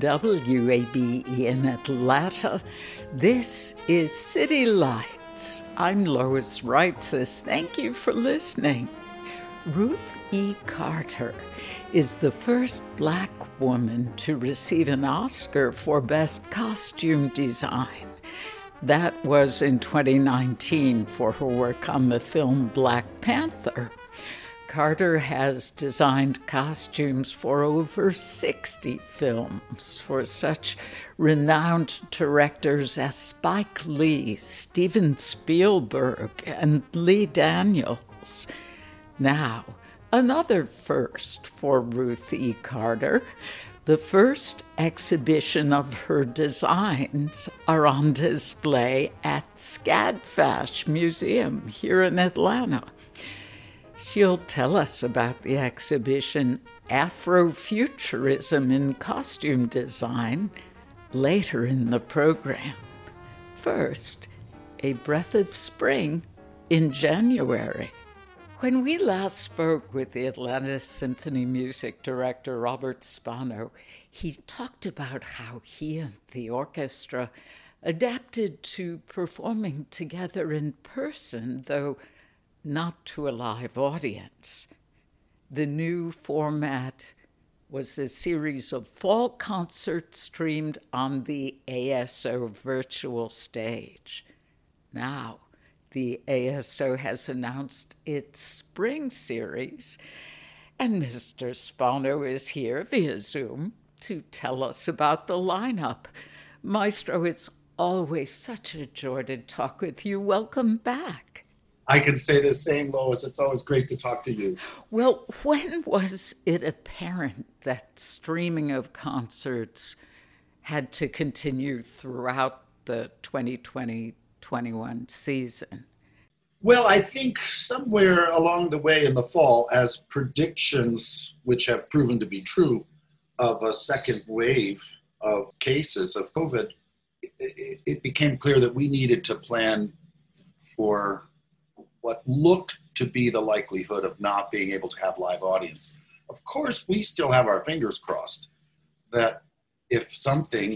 WABE in Atlanta. This is City Lights. I'm Lois Reitzes. Thank you for listening. Ruth E. Carter is the first black woman to receive an Oscar for Best Costume Design. That was in 2019 for her work on the film Black Panther. Carter has designed costumes for over 60 films for such renowned directors as Spike Lee, Steven Spielberg, and Lee Daniels. Now, another first for Ruth E. Carter. The first exhibition of her designs are on display at SCADFASH Museum here in Atlanta. She'll tell us about the exhibition Afrofuturism in Costume Design later in the program. First, a breath of spring in January. When we last spoke with the Atlanta Symphony music director Robert Spano, he talked about how he and the orchestra adapted to performing together in person, though not to a live audience. The new format was a series of fall concerts streamed on the ASO virtual stage. Now, the ASO has announced its spring series, and Mr. Spano is here via Zoom to tell us about the lineup. Maestro, it's always such a joy to talk with you. Welcome back. I can say the same, Lois. It's always great to talk to you. Well, when was it apparent that streaming of concerts had to continue throughout the 2020 21 season? Well, I think somewhere along the way in the fall, as predictions, which have proven to be true, of a second wave of cases of COVID, it, it became clear that we needed to plan for what looked to be the likelihood of not being able to have live audience. Of course, we still have our fingers crossed that if something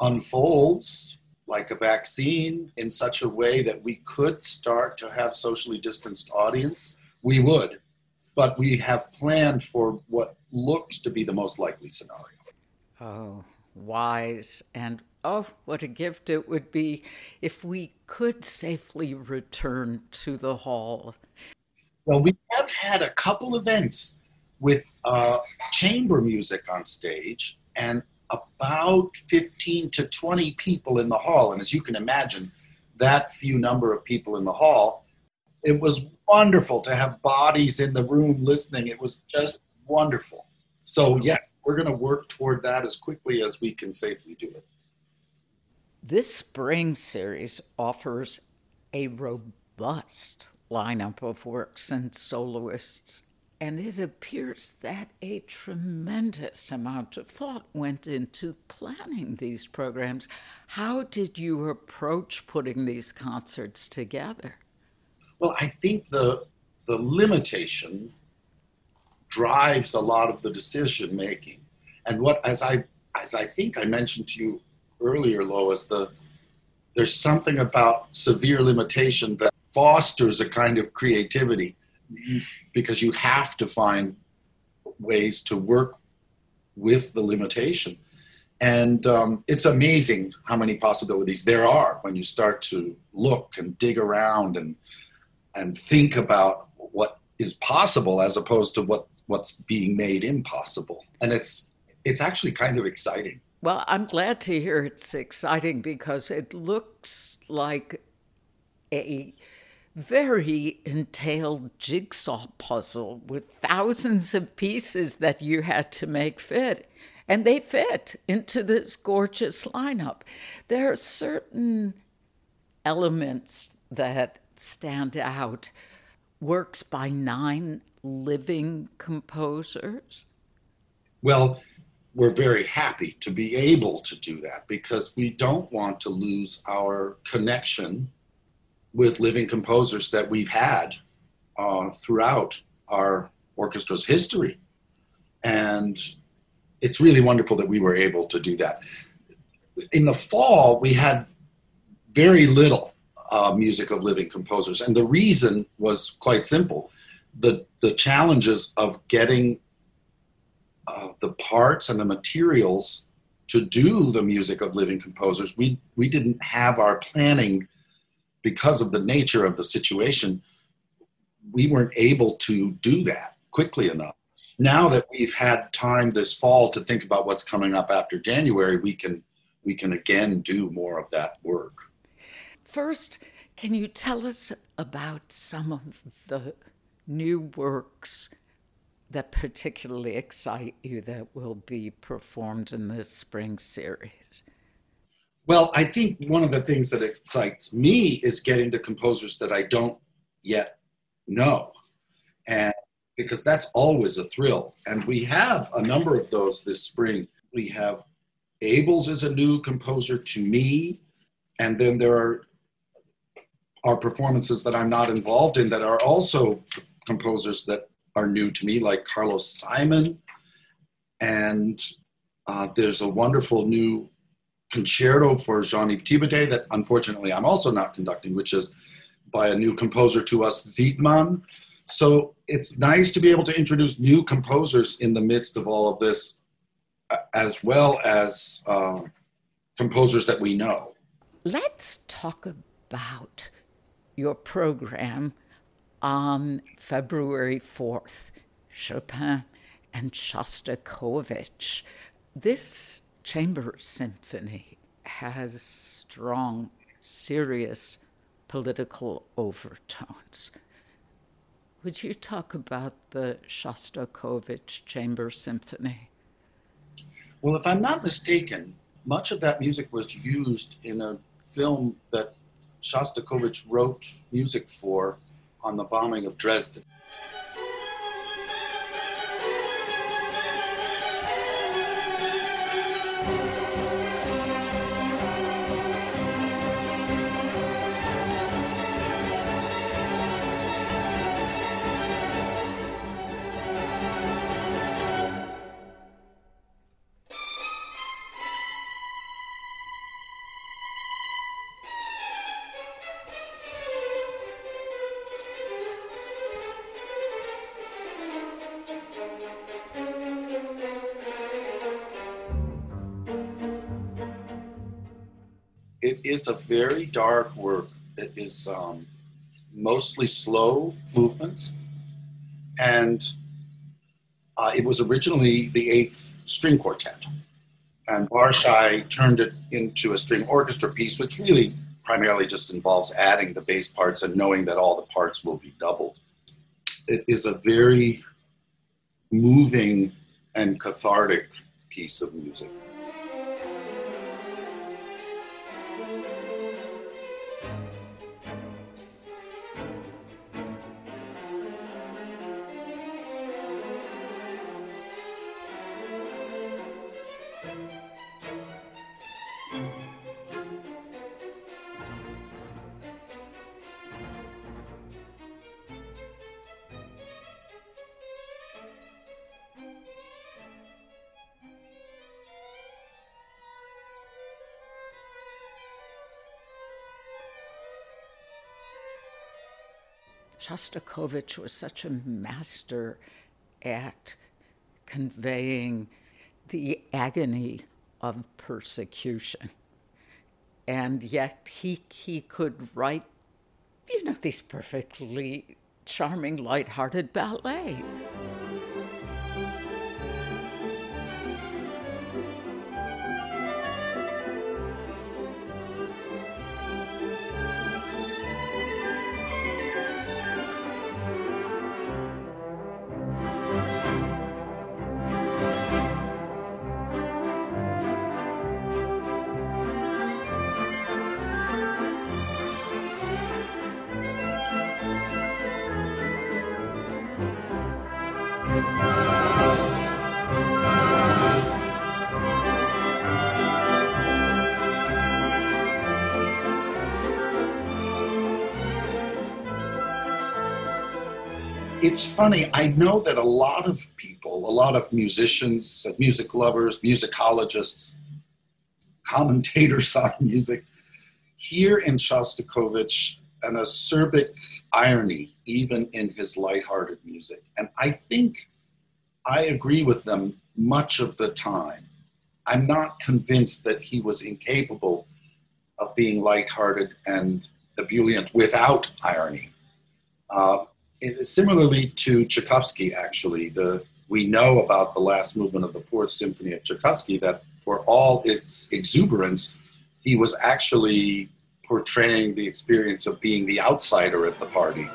unfolds like a vaccine in such a way that we could start to have socially distanced audience, we would. But we have planned for what looks to be the most likely scenario. Oh, wise and Oh, what a gift it would be if we could safely return to the hall. Well, we have had a couple events with uh, chamber music on stage and about 15 to 20 people in the hall. And as you can imagine, that few number of people in the hall, it was wonderful to have bodies in the room listening. It was just wonderful. So, yes, we're going to work toward that as quickly as we can safely do it. This spring series offers a robust lineup of works and soloists, and it appears that a tremendous amount of thought went into planning these programs. How did you approach putting these concerts together? Well, I think the the limitation drives a lot of the decision making. And what as I as I think I mentioned to you earlier, Lois, the there's something about severe limitation that fosters a kind of creativity because you have to find ways to work with the limitation. And um, it's amazing how many possibilities there are when you start to look and dig around and and think about what is possible as opposed to what what's being made impossible. And it's it's actually kind of exciting. Well, I'm glad to hear it's exciting because it looks like a very entailed jigsaw puzzle with thousands of pieces that you had to make fit. And they fit into this gorgeous lineup. There are certain elements that stand out. Works by nine living composers. Well, we're very happy to be able to do that because we don't want to lose our connection with living composers that we've had uh, throughout our orchestra's history. And it's really wonderful that we were able to do that. In the fall, we had very little uh, music of living composers, and the reason was quite simple: the the challenges of getting uh, the parts and the materials to do the music of living composers. We we didn't have our planning because of the nature of the situation, we weren't able to do that quickly enough. Now that we've had time this fall to think about what's coming up after January, we can we can again do more of that work. First, can you tell us about some of the new works that particularly excite you that will be performed in this spring series? Well, I think one of the things that excites me is getting to composers that I don't yet know. And because that's always a thrill. And we have a number of those this spring. We have Abels is a new composer to me. And then there are are performances that I'm not involved in that are also composers that are new to me, like Carlos Simon. And uh, there's a wonderful new concerto for Jean-Yves Thibaudet that unfortunately I'm also not conducting, which is by a new composer to us, Zietman. So it's nice to be able to introduce new composers in the midst of all of this, as well as uh, composers that we know. Let's talk about your program on February 4th, Chopin and Shostakovich. This chamber symphony has strong, serious political overtones. Would you talk about the Shostakovich Chamber Symphony? Well, if I'm not mistaken, much of that music was used in a film that Shostakovich wrote music for on the bombing of Dresden. Is a very dark work. It is um, mostly slow movements, and uh, it was originally the eighth string quartet. And Barshai turned it into a string orchestra piece, which really primarily just involves adding the bass parts and knowing that all the parts will be doubled. It is a very moving and cathartic piece of music. Shostakovich was such a master at conveying the agony of persecution. And yet he, he could write, you know, these perfectly charming, light-hearted ballets. It's funny. I know that a lot of people, a lot of musicians, music lovers, musicologists, commentators on music, hear in Shostakovich an acerbic irony, even in his lighthearted music. And I think I agree with them much of the time. I'm not convinced that he was incapable of being lighthearted and ebullient without irony. Uh, similarly to Tchaikovsky, actually, the, we know about the last movement of the Fourth Symphony of Tchaikovsky that for all its exuberance, he was actually portraying the experience of being the outsider at the party.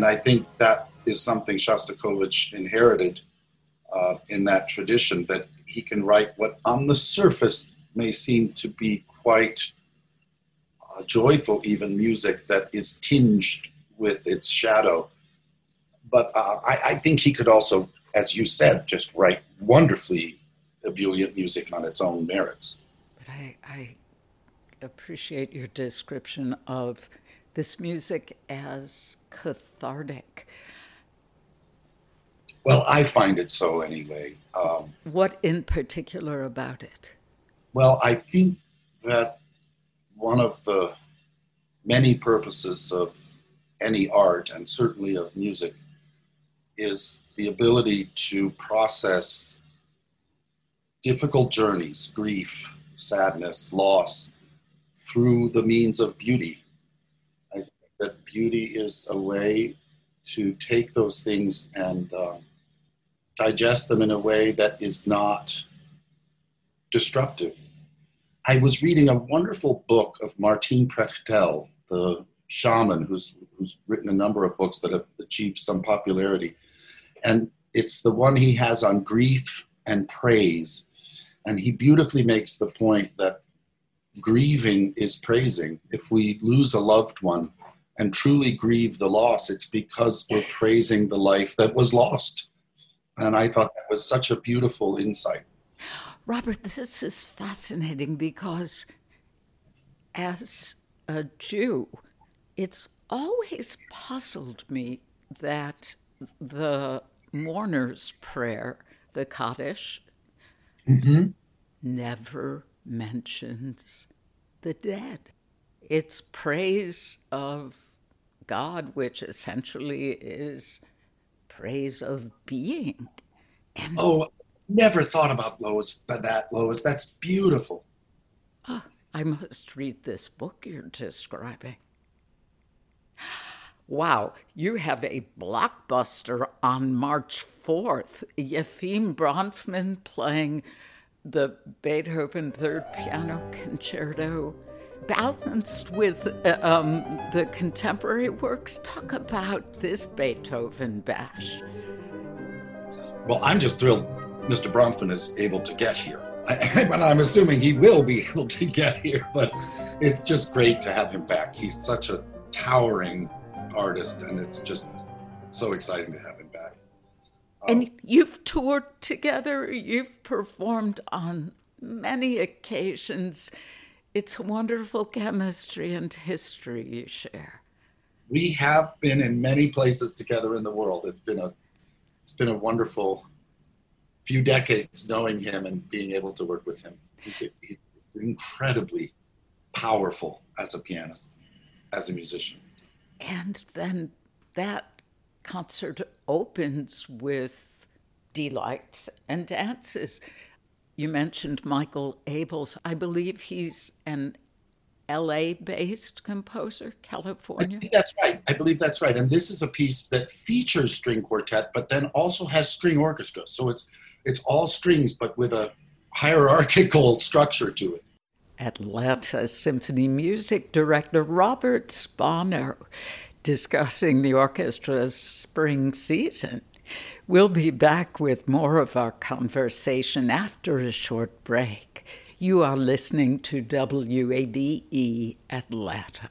And I think that is something Shostakovich inherited uh, in that tradition that he can write what on the surface may seem to be quite uh, joyful, even music that is tinged with its shadow. But uh, I, I, think he could also, as you said, just write wonderfully ebullient music on its own merits. But I, I appreciate your description of this music as cathartic. Well, I find it so anyway. Um, what in particular about it? Well, I think that one of the many purposes of any art, and certainly of music, is the ability to process difficult journeys, grief, sadness, loss, through the means of beauty that beauty is a way to take those things and uh, digest them in a way that is not destructive. I was reading a wonderful book of Martin Prechtel, the shaman who's, who's written a number of books that have achieved some popularity. And it's the one he has on grief and praise. And he beautifully makes the point that grieving is praising. If we lose a loved one, and truly grieve the loss, it's because we're praising the life that was lost. And I thought that was such a beautiful insight. Robert, this is fascinating because as a Jew, it's always puzzled me that the mourner's prayer, the Kaddish, mm-hmm. never mentions the dead. It's praise of God, which essentially is praise of being. And oh, never thought about Lois that Lois. That's beautiful. Oh, I must read this book you're describing. Wow, you have a blockbuster on March 4th. Yefim Bronfman playing the Beethoven Third Piano Concerto balanced with uh, um, the contemporary works. Talk about this Beethoven bash. Well, I'm just thrilled Mr. Bronfman is able to get here. and I'm assuming he will be able to get here, but it's just great to have him back. He's such a towering artist, and it's just so exciting to have him back. Um, and you've toured together, you've performed on many occasions. It's a wonderful chemistry and history you share. We have been in many places together in the world. It's been a it's been a wonderful few decades knowing him and being able to work with him. He's, a, he's incredibly powerful as a pianist, as a musician. And then that concert opens with delights and dances. You mentioned Michael Abels. I believe he's an LA based composer, California? that's right. I believe that's right. And this is a piece that features string quartet, but then also has string orchestra. So it's it's all strings, but with a hierarchical structure to it. Atlanta Symphony Music Director Robert Spano discussing the orchestra's spring season. We'll be back with more of our conversation after a short break. You are listening to WABE Atlanta.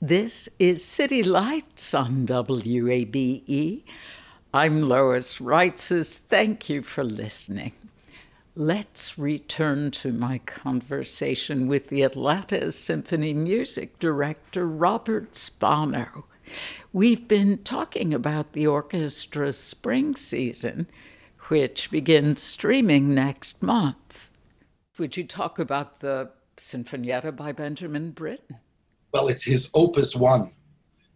This is City Lights on WABE. I'm Lois Reitzes. Thank you for listening. Let's return to my conversation with the Atlanta Symphony Music Director, Robert Spano. We've been talking about the orchestra's spring season, which begins streaming next month. Would you talk about the Sinfonietta by Benjamin Britten? Well, it's his opus one.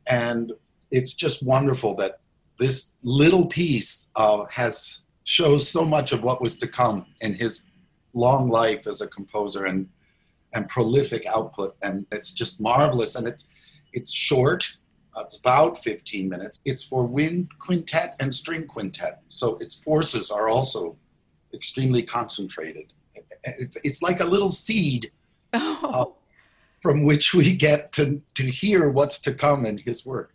And it's just wonderful that this little piece uh, has shows so much of what was to come in his long life as a composer and and prolific output. And it's just marvelous. And it's it's short. It's about 15 minutes. It's for wind quintet and string quintet. So its forces are also extremely concentrated. It's, it's like a little seed oh. from which we get to, to hear what's to come in his work.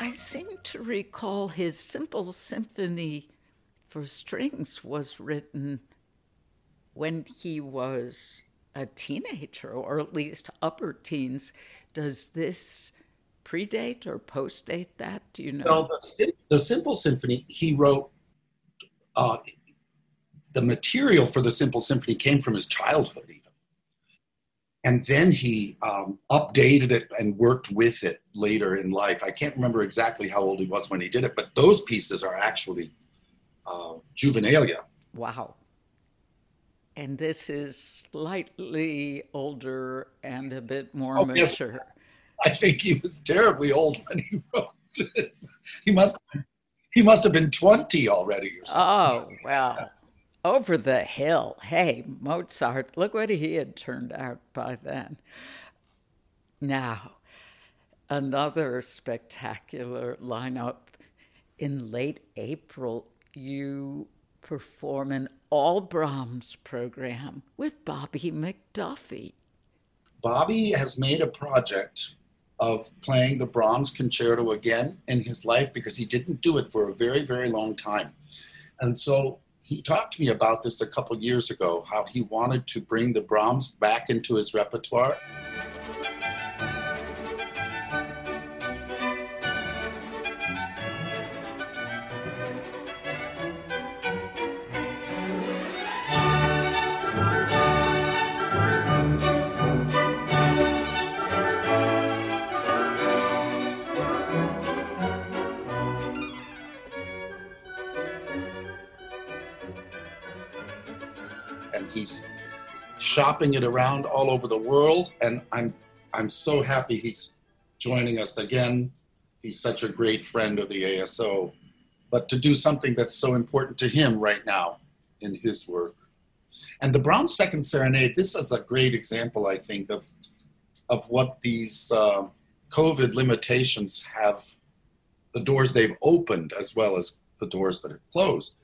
I seem to recall his simple symphony for strings was written when he was a teenager, or at least upper teens. Does this predate or postdate that? Do you know? Well, the, the Simple Symphony, he wrote, uh, the material for the Simple Symphony came from his childhood, even and then he um, updated it and worked with it later in life. I can't remember exactly how old he was when he did it, but those pieces are actually uh, juvenilia. Wow. And this is slightly older and a bit more oh, mature. Yes. I think he was terribly old when he wrote this. He must he must have been 20 already or something. Oh, wow. Over the hill. Hey, Mozart, look what he had turned out by then. Now, another spectacular lineup. In late April, you perform an all Brahms program with Bobby McDuffie. Bobby has made a project of playing the Brahms concerto again in his life because he didn't do it for a very, very long time. And so he talked to me about this a couple years ago, how he wanted to bring the Brahms back into his repertoire. Shopping it around all over the world, and I'm I'm so happy he's joining us again. He's such a great friend of the ASO, but to do something that's so important to him right now in his work. And the Brahms Second Serenade, this is a great example, I think, of of what these uh, COVID limitations have, the doors they've opened as well as the doors that are closed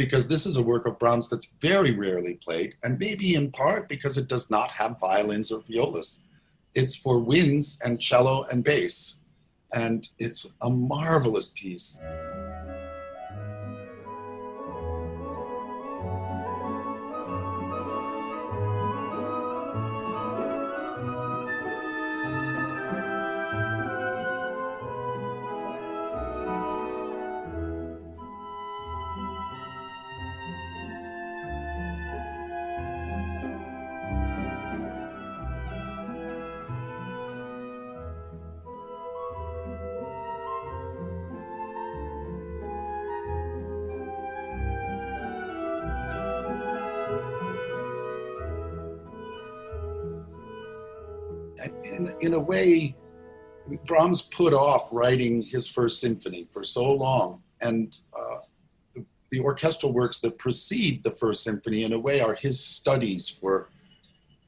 because this is a work of Brahms that's very rarely played, and maybe in part because it does not have violins or violas. It's for winds and cello and bass, and it's a marvelous piece. In, a way, Brahms put off writing his first symphony for so long, and uh, the, the, orchestral works that precede the first symphony, in a way, are his studies for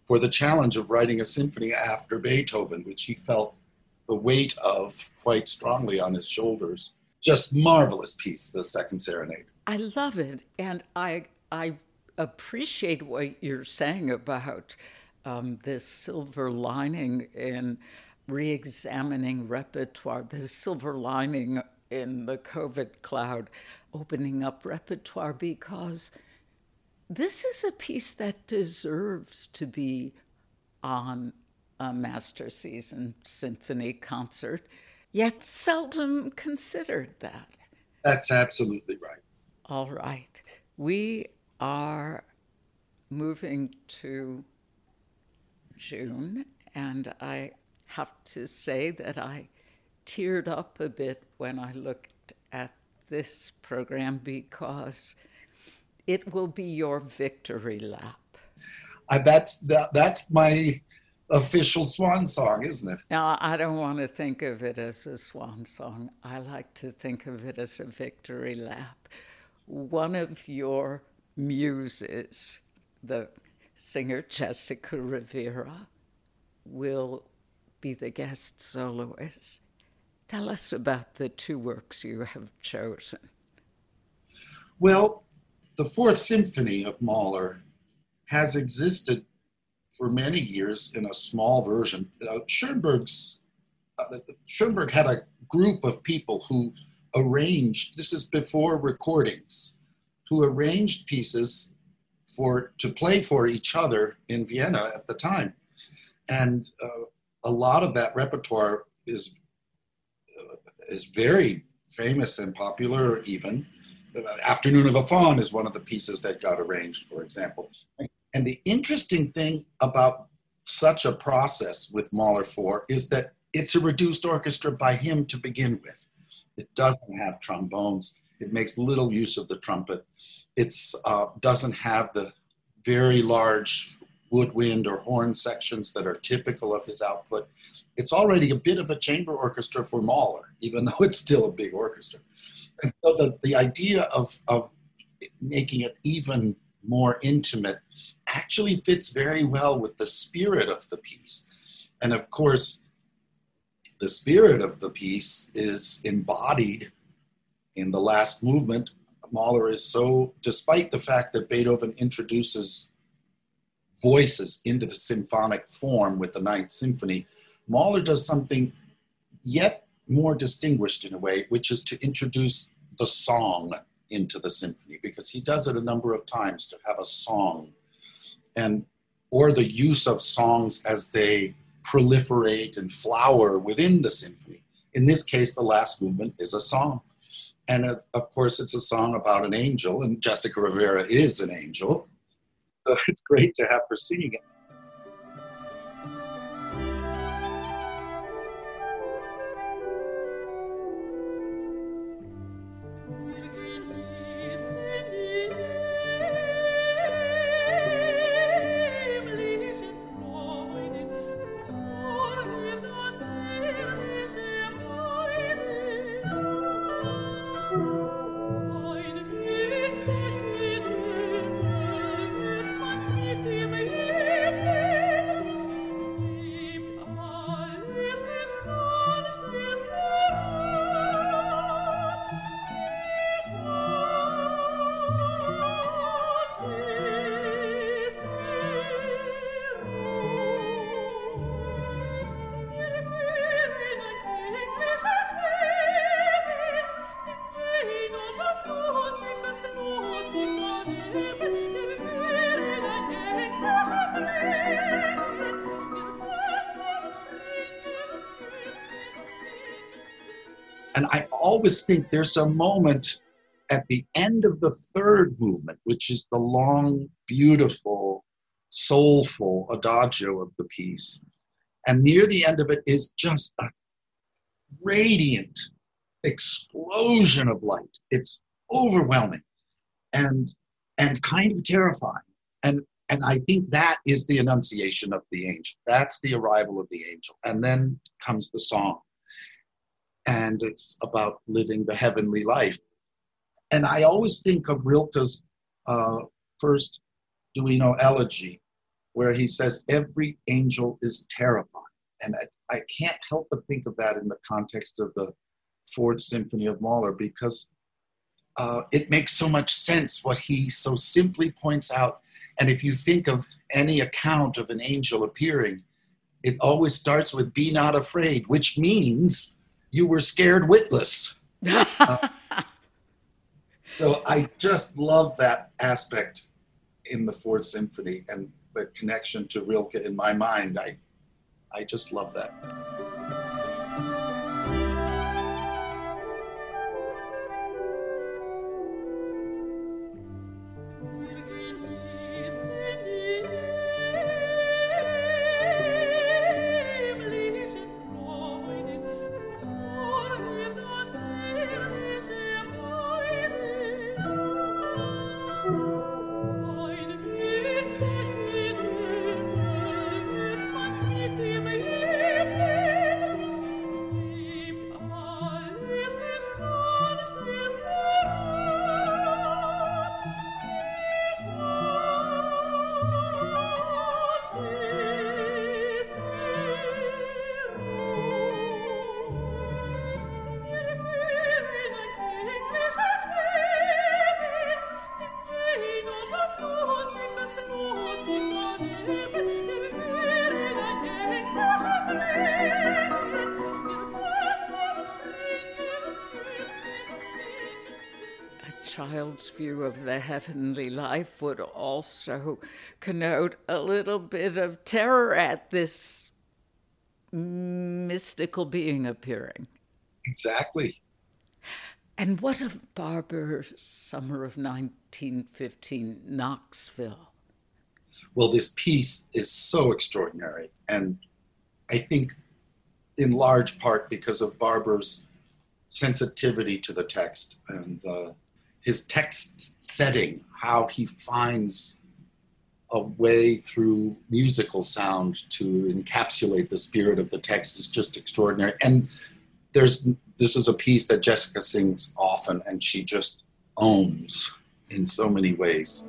for the challenge of writing a symphony after Beethoven, which he felt the weight of quite strongly on his shoulders. Just marvelous piece, the Second Serenade. I love it, and I I appreciate what you're saying about um, this silver lining in re-examining repertoire, this silver lining in the COVID cloud, opening up repertoire because this is a piece that deserves to be on a master season symphony concert, yet seldom considered that. That's absolutely right. All right. We are moving to June, and I have to say that I teared up a bit when I looked at this program because it will be your victory lap. Uh, that's that, that's my official swan song, isn't it? Now, I don't want to think of it as a swan song. I like to think of it as a victory lap. One of your muses, the singer Jessica Rivera will be the guest soloist. Tell us about the two works you have chosen. Well, the Fourth Symphony of Mahler has existed for many years in a small version. Uh, Schoenberg's uh, Schoenberg had a group of people who arranged. This is before recordings, who arranged pieces for to play for each other in Vienna at the time, and uh, a lot of that repertoire is uh, is very famous and popular. Even Afternoon of a Faun is one of the pieces that got arranged, for example. And the interesting thing about such a process with Mahler 4 is that it's a reduced orchestra by him to begin with. It doesn't have trombones. It makes little use of the trumpet it uh, doesn't have the very large woodwind or horn sections that are typical of his output. It's already a bit of a chamber orchestra for Mahler, even though it's still a big orchestra. And so the, the idea of, of making it even more intimate, actually fits very well with the spirit of the piece. And of course, the spirit of the piece is embodied in the last movement. Mahler is so, despite the fact that Beethoven introduces voices into the symphonic form with the Ninth Symphony, Mahler does something yet more distinguished in a way, which is to introduce the song into the symphony because he does it a number of times to have a song and or the use of songs as they proliferate and flower within the symphony. In this case, the last movement is a song. And of, of course, it's a song about an angel, and Jessica Rivera is an angel. So it's great to have her singing it. Always think there's a moment at the end of the third movement, which is the long, beautiful, soulful adagio of the piece. And near the end of it is just a radiant explosion of light. It's overwhelming and and kind of terrifying. And and I think that is the annunciation of the angel. That's the arrival of the angel. And then comes the song and it's about living the heavenly life. And I always think of Rilke's uh, first Duino elegy, where he says, Every angel is terrified. And I, I can't help but think of that in the context of the Fourth Symphony of Mahler because uh, it makes so much sense what he so simply points out. And if you think of any account of an angel appearing, it always starts with be not afraid, which means you were scared witless. uh, so I just love that aspect in the Fourth Symphony and the connection to Rilke in my mind. I, I just love that. View of the heavenly life would also connote a little bit of terror at this mystical being appearing. Exactly. And what of Barber's Summer of 1915, Knoxville? Well, this piece is so extraordinary. And I think in large part because of Barber's sensitivity to the text and uh, his text setting, how he finds a way through musical sound to encapsulate the spirit of the text is just extraordinary. And there's this is a piece that Jessica sings often, and she just owns in so many ways.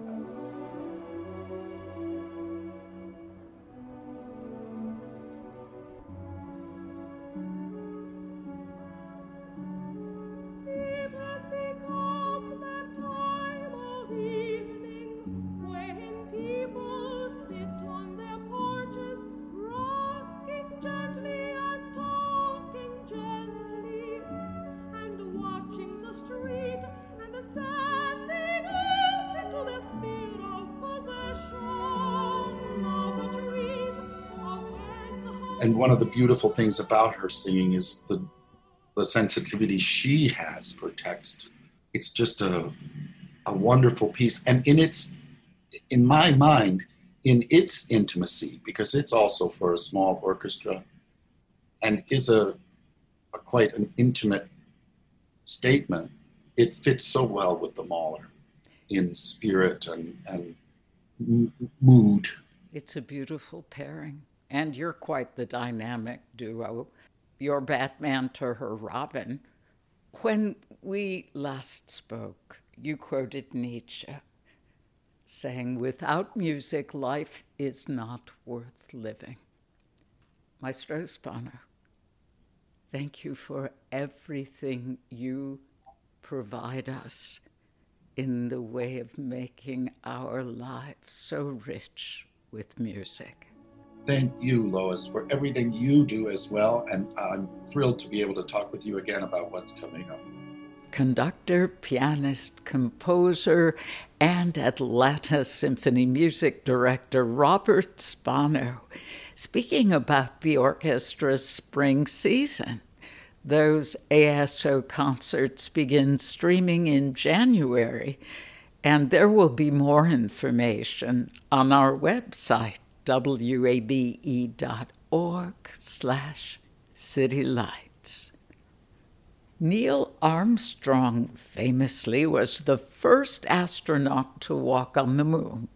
One of the beautiful things about her singing is the, the sensitivity she has for text. It's just a, a wonderful piece. And in its, in my mind, in its intimacy, because it's also for a small orchestra and is a, a quite an intimate statement, it fits so well with the Mahler in spirit and, and mood. It's a beautiful pairing. And you're quite the dynamic duo. You're Batman to her Robin. When we last spoke, you quoted Nietzsche saying, Without music, life is not worth living. Maestro Spano, thank you for everything you provide us in the way of making our lives so rich with music. Thank you, Lois, for everything you do as well. And I'm thrilled to be able to talk with you again about what's coming up. Conductor, pianist, composer, and Atlanta Symphony music director Robert Spano. Speaking about the orchestra's spring season, those ASO concerts begin streaming in January, and there will be more information on our website, wabe.org slash citylights. Neil Armstrong famously was the first astronaut to walk on the moon.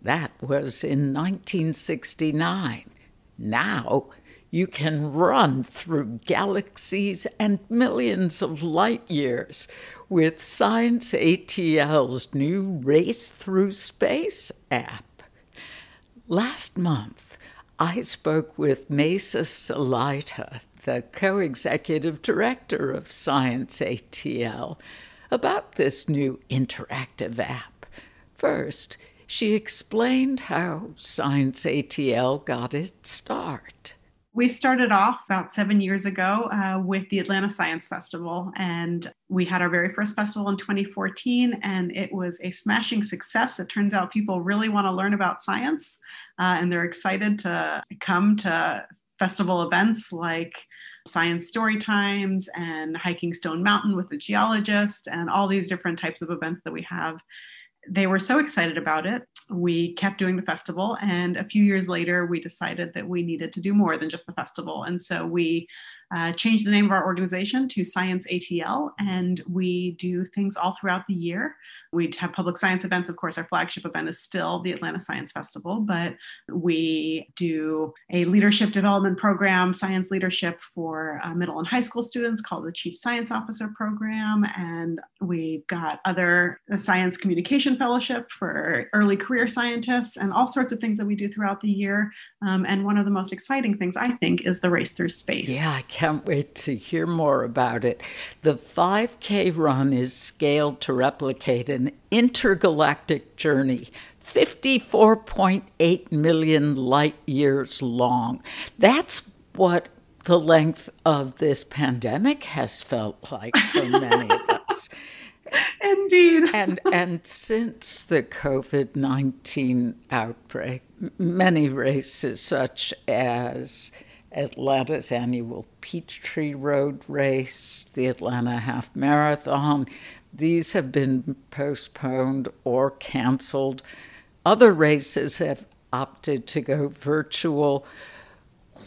That was in 1969. Now you can run through galaxies and millions of light years with Science ATL's new Race Through Space app. Last month, I spoke with Meisa Salaita, the co executive director of Science ATL, about this new interactive app. First, she explained how Science ATL got its start. We started off about seven years ago uh, with the Atlanta Science Festival, and we had our very first festival in 2014, and it was a smashing success. It turns out people really want to learn about science, uh, and they're excited to come to festival events like science story times and hiking Stone Mountain with a geologist, and all these different types of events that we have they were so excited about it. We kept doing the festival. And a few years later, we decided that we needed to do more than just the festival. And so we uh, changed the name of our organization to Science ATL, and we do things all throughout the year. We have public science events. Of course, our flagship event is still the Atlanta Science Festival, but we do a leadership development program, science leadership for uh, middle and high school students called the Chief Science Officer Program. And we've got other science communication fellowship for early career scientists and all sorts of things that we do throughout the year. Um, and one of the most exciting things, I think, is the race through space. Yeah, I can't wait to hear more about it. The 5K run is scaled to replicate an intergalactic journey. 54.8 million light years long. That's what the length of this pandemic has felt like for many of us. Indeed. and and since the COVID nineteen outbreak, many races such as Atlanta's annual Peachtree Road Race, the Atlanta Half Marathon. These have been postponed or canceled. Other races have opted to go virtual.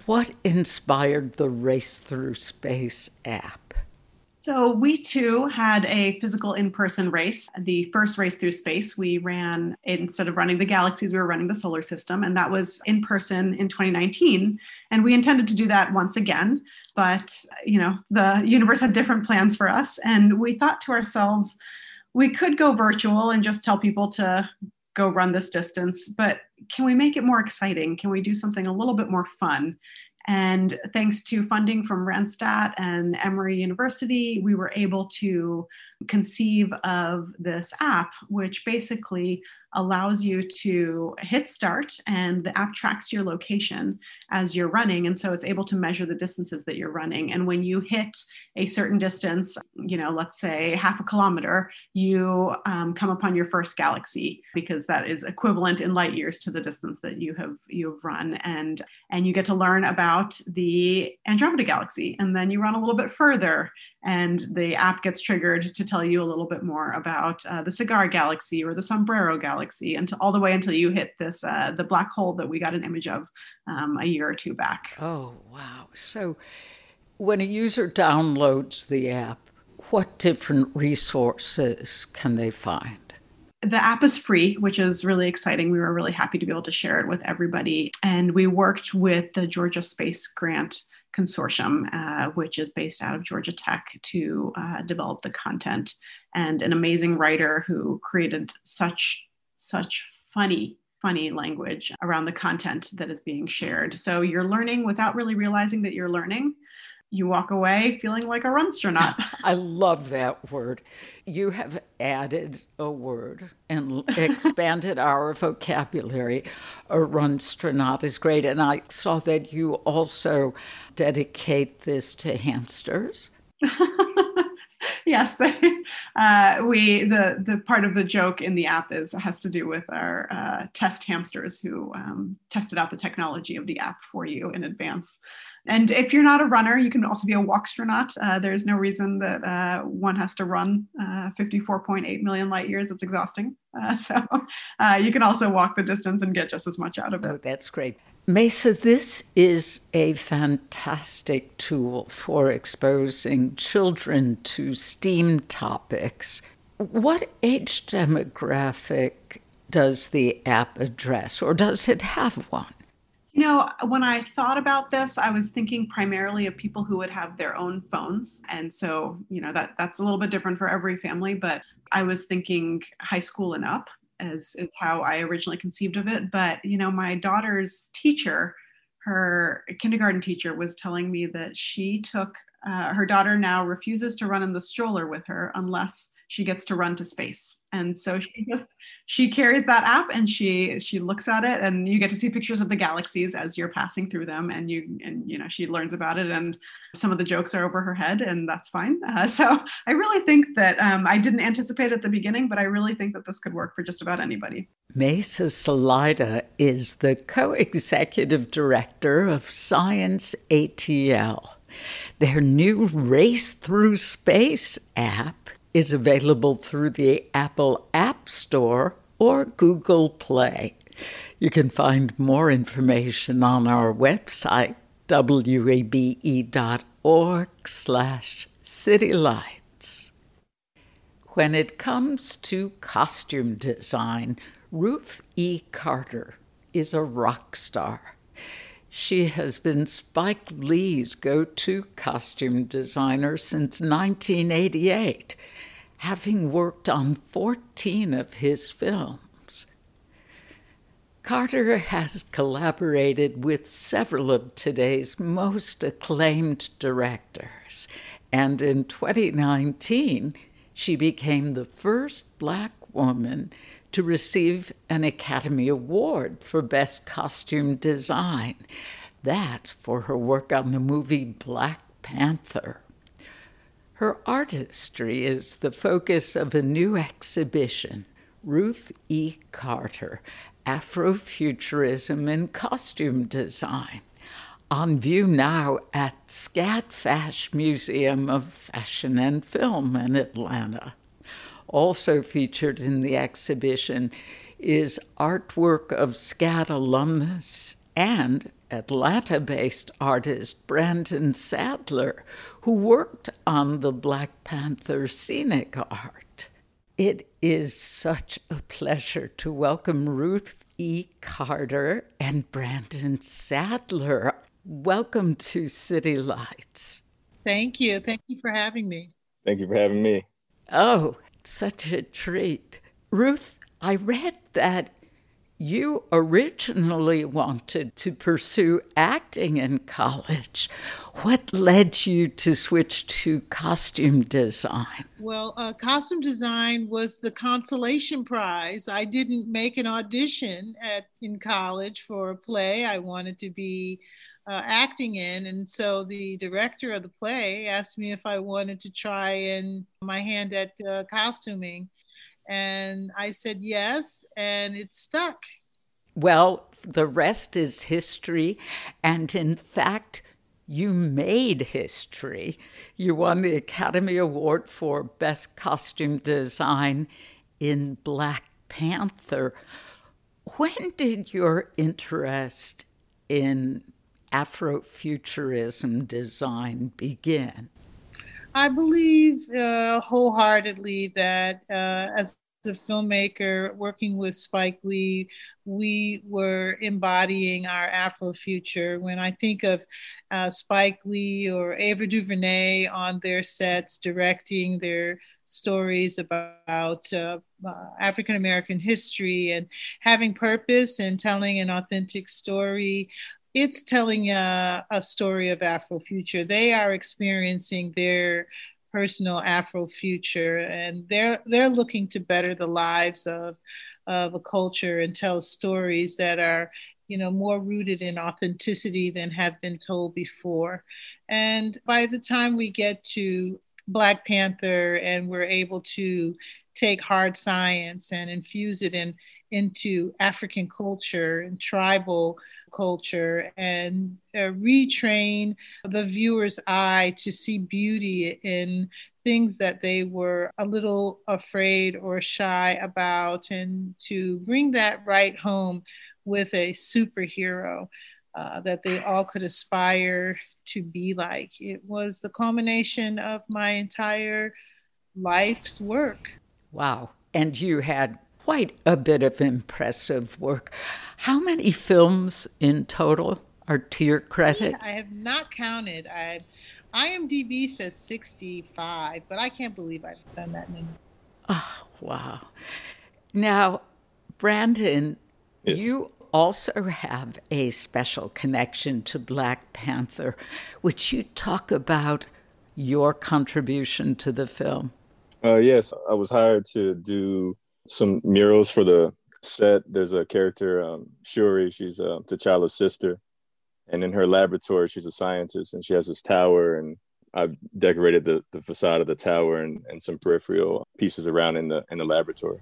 What inspired the Race Through Space app? So, we too had a physical in person race. The first race through space, we ran, instead of running the galaxies, we were running the solar system. And that was in person in 2019. And we intended to do that once again. But, you know, the universe had different plans for us. And we thought to ourselves, we could go virtual and just tell people to go run this distance, but can we make it more exciting? Can we do something a little bit more fun? And thanks to funding from Randstad and Emory University, we were able to conceive of this app, which basically allows you to hit start and the app tracks your location as you're running. And so it's able to measure the distances that you're running. And when you hit a certain distance, you know, let's say half a kilometer, you um, come upon your first galaxy because that is equivalent in light years to the distance that you have you have run. And and you get to learn about the Andromeda galaxy. And then you run a little bit further and the app gets triggered to tell you a little bit more about uh, the cigar galaxy or the sombrero galaxy until all the way until you hit this uh, the black hole that we got an image of um, a year or two back oh wow so when a user downloads the app what different resources can they find the app is free, which is really exciting. We were really happy to be able to share it with everybody. And we worked with the Georgia Space Grant consortium, uh, which is based out of Georgia Tech, to uh, develop the content, and an amazing writer who created such such funny funny language around the content that is being shared. So you're learning without really realizing that you're learning you walk away feeling like a runstronaut. I love that word. You have added a word and expanded our vocabulary. A runstronaut is great. And I saw that you also dedicate this to hamsters. yes, uh, we the the part of the joke in the app is has to do with our uh, test hamsters who um, tested out the technology of the app for you in advance. And if you're not a runner, you can also be a walkstronaut. Uh, there's no reason that uh, one has to run uh, 54.8 million light years. It's exhausting. Uh, so uh, you can also walk the distance and get just as much out of it. Oh, that's great. Meisa, this is a fantastic tool for exposing children to STEAM topics. What age demographic does the app address, or does it have one? You know, when I thought about this, I was thinking primarily of people who would have their own phones. And so, you know, that that's a little bit different for every family, but I was thinking high school and up as is how I originally conceived of it. But, you know, my daughter's teacher, her kindergarten teacher was telling me that she took uh, her daughter now refuses to run in the stroller with her unless she gets to run to space. And so she just she carries that app and she she looks at it and you get to see pictures of the galaxies as you're passing through them and you and you know she learns about it and some of the jokes are over her head and that's fine. Uh, so i really think that um, i didn't anticipate at the beginning but i really think that this could work for just about anybody. Meisa Salaita is the co-executive director of science atl their new race through space app is available through the Apple App Store or Google Play. You can find more information on our website, wabe.org slash citylights. When it comes to costume design, Ruth E. Carter is a rock star. She has been Spike Lee's go to costume designer since 1988 having worked on 14 of his films. Carter has collaborated with several of today's most acclaimed directors, and in 2019, she became the first black woman to receive an Academy Award for Best Costume Design. That for her work on the movie Black Panther. Her artistry is the focus of a new exhibition, Ruth E. Carter Afrofuturism and Costume Design, on view now at SCAD Fashion Museum of Fashion and Film in Atlanta. Also featured in the exhibition is artwork of SCAD alumnus and Atlanta based artist Brandon Sadler, who worked on the Black Panther scenic art. It is such a pleasure to welcome Ruth E. Carter and Brandon Sadler. Welcome to City Lights. Thank you. Thank you for having me. Thank you for having me. Oh, such a treat. Ruth, I read that you originally wanted to pursue acting in college. What led you to switch to costume design? Well, uh, costume design was the consolation prize. I didn't make an audition at in college for a play I wanted to be uh, acting in, and so the director of the play asked me if I wanted to try and my hand at uh, costuming and I said yes, and it stuck. Well, the rest is history. And in fact, you made history. You won the Academy Award for Best Costume Design in Black Panther. When did your interest in Afrofuturism design begin? I believe uh, wholeheartedly that uh, as a filmmaker working with Spike Lee, we were embodying our Afro future. When I think of uh, Spike Lee or Ava DuVernay on their sets directing their stories about uh, uh, African American history and having purpose and telling an authentic story, it's telling a, a story of Afro future. They are experiencing their personal Afro future, and they're they're looking to better the lives of of a culture and tell stories that are you know more rooted in authenticity than have been told before. And by the time we get to Black Panther and we're able to take hard science and infuse it in into African culture and tribal culture and uh, retrain the viewer's eye to see beauty in things that they were a little afraid or shy about and to bring that right home with a superhero uh, that they all could aspire to be like. It was the culmination of my entire life's work. Wow. And you had quite a bit of impressive work. How many films in total are to your credit? I have not counted. I IMDb says 65, but I can't believe I've done that many. Oh, wow. Now, Brandon, yes. you also have a special connection to Black Panther, which you talk about your contribution to the film. Uh, yes, I was hired to do some murals for the set. There's a character, um, Shuri. She's uh, T'Challa's sister, and in her laboratory, she's a scientist, and she has this tower. And I've decorated the, the facade of the tower and, and some peripheral pieces around in the in the laboratory.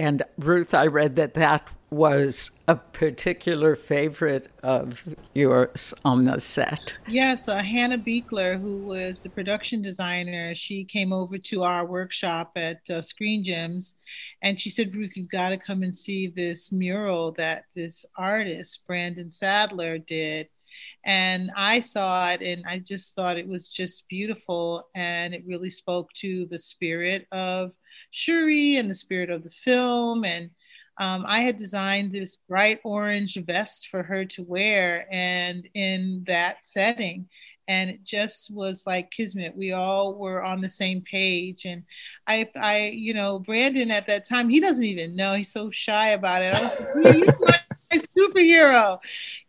And Ruth, I read that that was a particular favorite of yours on the set. Yes, uh, Hannah Beachler, who was the production designer, she came over to our workshop at uh, Screen Gems and she said, Ruth, you've got to come and see this mural that this artist, Brandon Sadler, did. And I saw it and I just thought it was just beautiful and it really spoke to the spirit of Shuri and the spirit of the film. And um, I had designed this bright orange vest for her to wear, and in that setting. And it just was like kismet. We all were on the same page. And I, I, you know, Brandon at that time, he doesn't even know. He's so shy about it. I was like, you my superhero.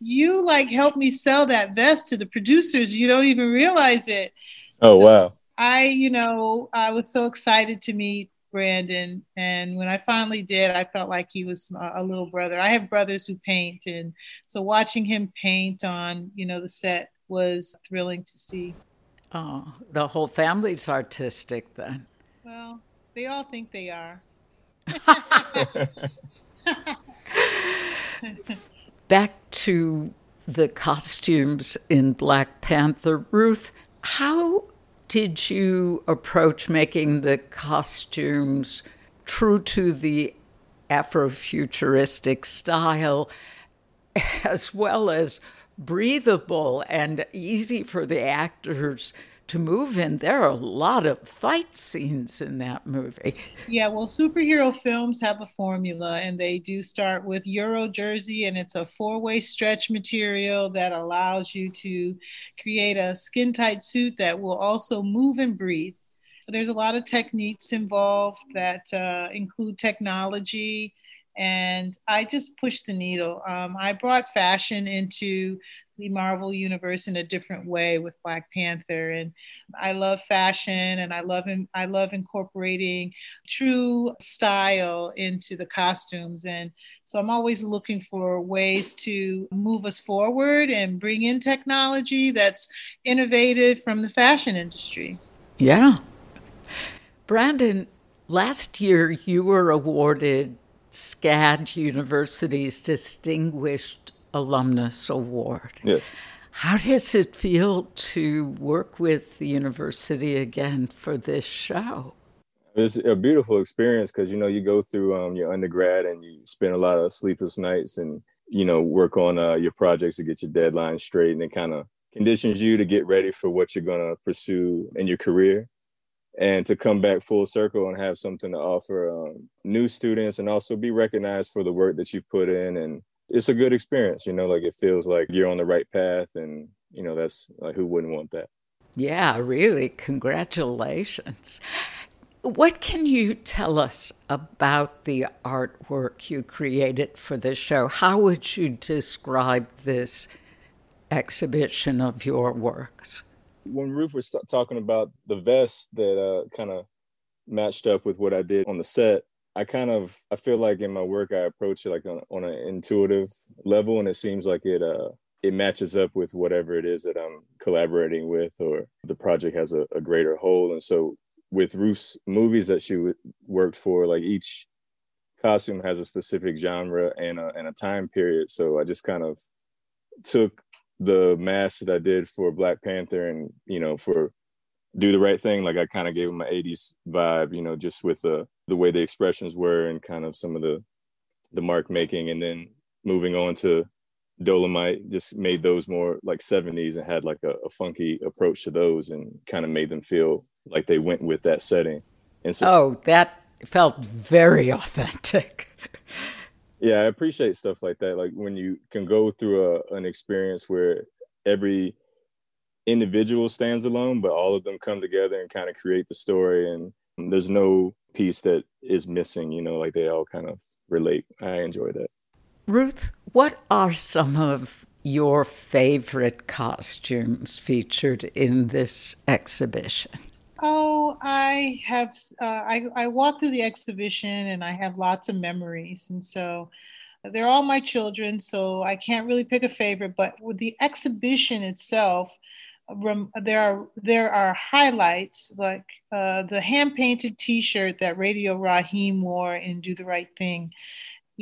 You like helped me sell that vest to the producers. You don't even realize it. Oh, so wow. I, you know, I was so excited to meet Brandon. And when I finally did, I felt like he was a little brother. I have brothers who paint, and so watching him paint on, you know, the set was thrilling to see. Oh, the whole family's artistic then. Well, they all think they are. Back to the costumes in Black Panther. Ruth, how did you approach making the costumes true to the Afrofuturistic style as well as breathable and easy for the actors to move in. There are a lot of fight scenes in that movie. Yeah, well, superhero films have a formula, and they do start with Euro jersey, and it's a four way stretch material that allows you to create a skin tight suit that will also move and breathe. There's a lot of techniques involved that uh, include technology and I just pushed the needle. Um, I brought fashion into the Marvel universe in a different way with Black Panther, and I love fashion, and I love I love incorporating true style into the costumes, and so I'm always looking for ways to move us forward and bring in technology that's innovative from the fashion industry. Yeah, Brandon. Last year, you were awarded SCAD University's Distinguished Alumnus Award. Yes. How does it feel to work with the university again for this show? It's a beautiful experience because you know you go through um, your undergrad and you spend a lot of sleepless nights and you know work on uh, your projects to get your deadlines straight and it kind of conditions you to get ready for what you're going to pursue in your career and to come back full circle and have something to offer um, new students and also be recognized for the work that you put in. And it's a good experience you know like it feels like you're on the right path and you know that's like who wouldn't want that? Yeah really. Congratulations. What can you tell us about the artwork you created for the show? How would you describe this exhibition of your works when Ruth was talking about the vest that uh, kind of matched up with what I did on the set, I kind of I feel like in my work I approach it like on, on an intuitive level, and it seems like it uh it matches up with whatever it is that I'm collaborating with, or the project has a, a greater whole. And so with Ruth's movies that she w- worked for, like each costume has a specific genre and a, and a time period. So I just kind of took the mask that I did for Black Panther and you know for do the right thing like I kind of gave him my 80s vibe you know just with the the way the expressions were and kind of some of the the mark making. And then moving on to Dolomite just made those more like 70s and had like a, a funky approach to those and kind of made them feel like they went with that setting. And so oh that felt very authentic yeah i appreciate stuff like that like when you can go through a, an experience where every individual stands alone but all of them come together and kind of create the story and there's no piece that is missing you know like they all kind of relate. I enjoy that. Ruth what are some of your favorite costumes featured in this exhibition Oh, I have. Uh, I I walk through the exhibition and I have lots of memories, and so they're all my children. So I can't really pick a favorite. But with the exhibition itself, there are there are highlights like uh, the hand painted T-shirt that Radio Raheem wore in "Do the Right Thing."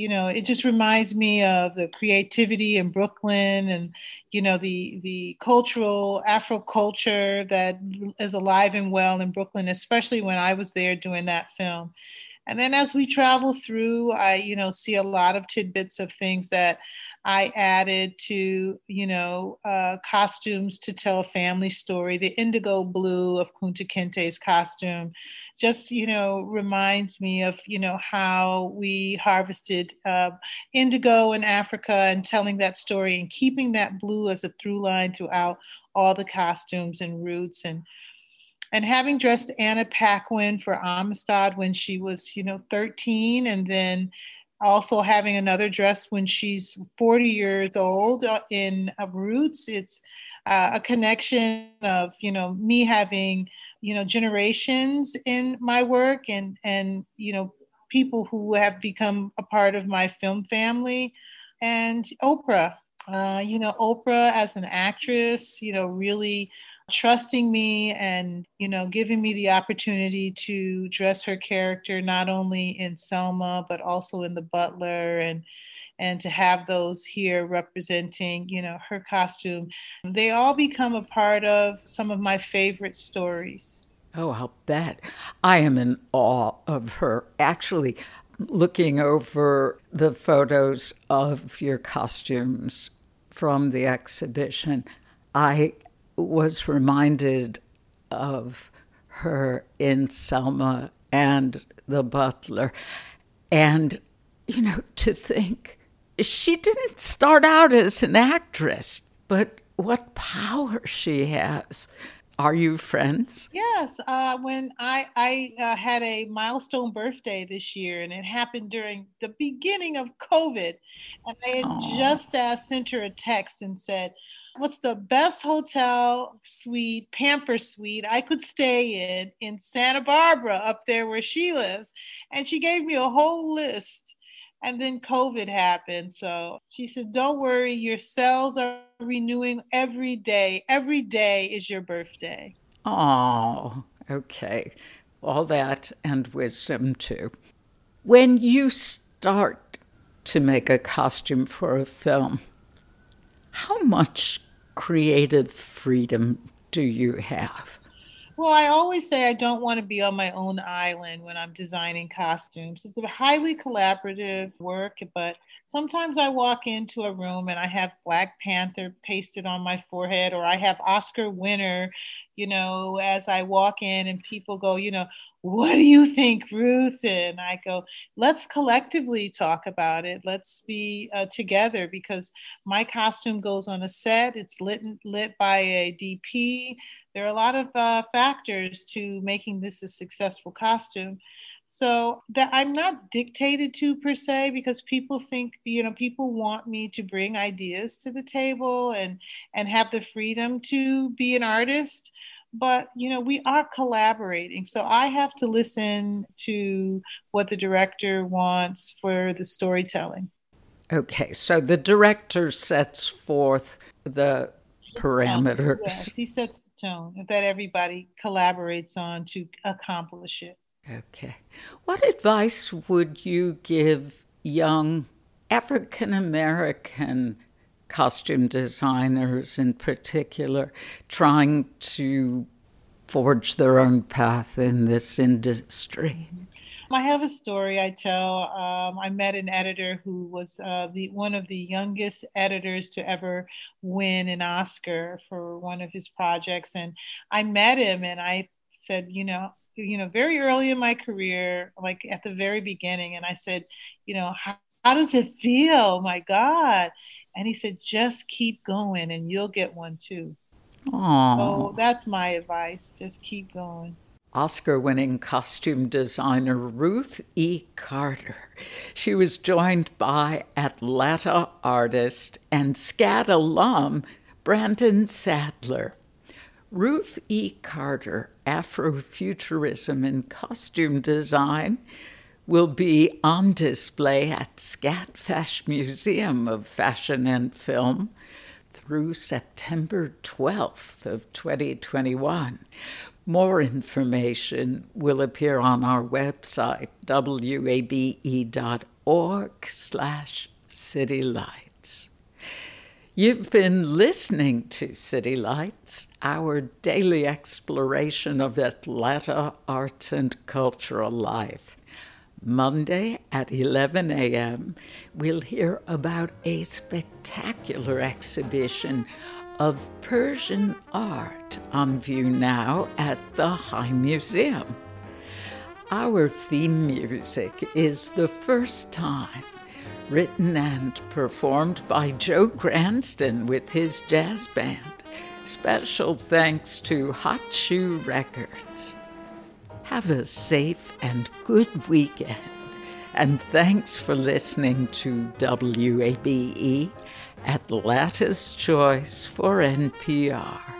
You know it just reminds me of the creativity in brooklyn and you know the the cultural afro culture that is alive and well in brooklyn especially when i was there doing that film. And then as we travel through i you know see a lot of tidbits of things that I added to, you know, uh, costumes to tell a family story. The indigo blue of Kunta Kinte's costume just, you know, reminds me of, you know, how we harvested uh, indigo in Africa and telling that story and keeping that blue as a through line throughout all the costumes and roots and and having dressed Anna Paquin for Amistad when she was, you know, 13 and then also having another dress when she's 40 years old uh, in uh, Roots. It's uh, a connection of, you know, me having, you know, generations in my work and, and, you know, people who have become a part of my film family and Oprah. Uh, you know, Oprah as an actress, you know, really trusting me and you know giving me the opportunity to dress her character not only in Selma but also in the Butler and and to have those here representing you know her costume. They all become a part of some of my favorite stories. Oh i'll bet. I am in awe of her actually looking over the photos of your costumes from the exhibition. I was reminded of her in Selma and the butler. And, you know, to think she didn't start out as an actress, but what power she has Are you friends? Yes. Uh, when I I uh, had a milestone birthday this year, and it happened during the beginning of COVID, and I had Aww. just uh, sent her a text and said, "What's the best hotel suite, pamper suite I could stay in in Santa Barbara, up there where she lives?" And she gave me a whole list. And then COVID happened. So she said, Don't worry, your cells are renewing every day. Every day is your birthday. Oh, okay. All that and wisdom too. When you start to make a costume for a film, how much creative freedom do you have? Well, I always say I don't want to be on my own island when I'm designing costumes. It's a highly collaborative work, but sometimes I walk into a room and I have Black Panther pasted on my forehead, or I have Oscar winner, you know, as I walk in and people go, you know, what do you think, Ruth? And I go, let's collectively talk about it. Let's be uh, together because my costume goes on a set. It's lit lit by a DP. There are a lot of uh, factors to making this a successful costume so that i'm not dictated to per se because people think you know people want me to bring ideas to the table and and have the freedom to be an artist but you know we are collaborating. So i have to listen to what the director wants for the storytelling. Okay so the director sets forth the parameters. Yes he sets the tone that everybody collaborates on to accomplish it. Okay. What advice would you give young African American costume designers in particular trying to forge their own path in this industry? I have a story I tell. Um, I met an editor who was uh, the one of the youngest editors to ever win an Oscar for one of his projects, and I met him and I said, you know, you know, very early in my career, like at the very beginning. And I said, you know, how, how does it feel? My God. And he said, just keep going and you'll get one too. Aww. So that's my advice. Just keep going. Oscar winning costume designer Ruth E. Carter. She was joined by Atlanta artist and SCAD alum Brandon Sadler. Ruth E. Carter, Afrofuturism in Costume Design, will be on display at SCAD FASH Museum of Fashion and Film through September 12th of 2021. More information will appear on our website, wabe.org slash citylight. You've been listening to City Lights, our daily exploration of Atlanta arts and cultural life. Monday at 11 a.m., we'll hear about a spectacular exhibition of Persian art on view now at the High Museum. Our theme music is the first time written and performed by Joe Cranston with his jazz band. Special thanks to Hot Shoe Records. Have a safe and good weekend. And thanks for listening to WABE, at Atlanta's Choice for NPR.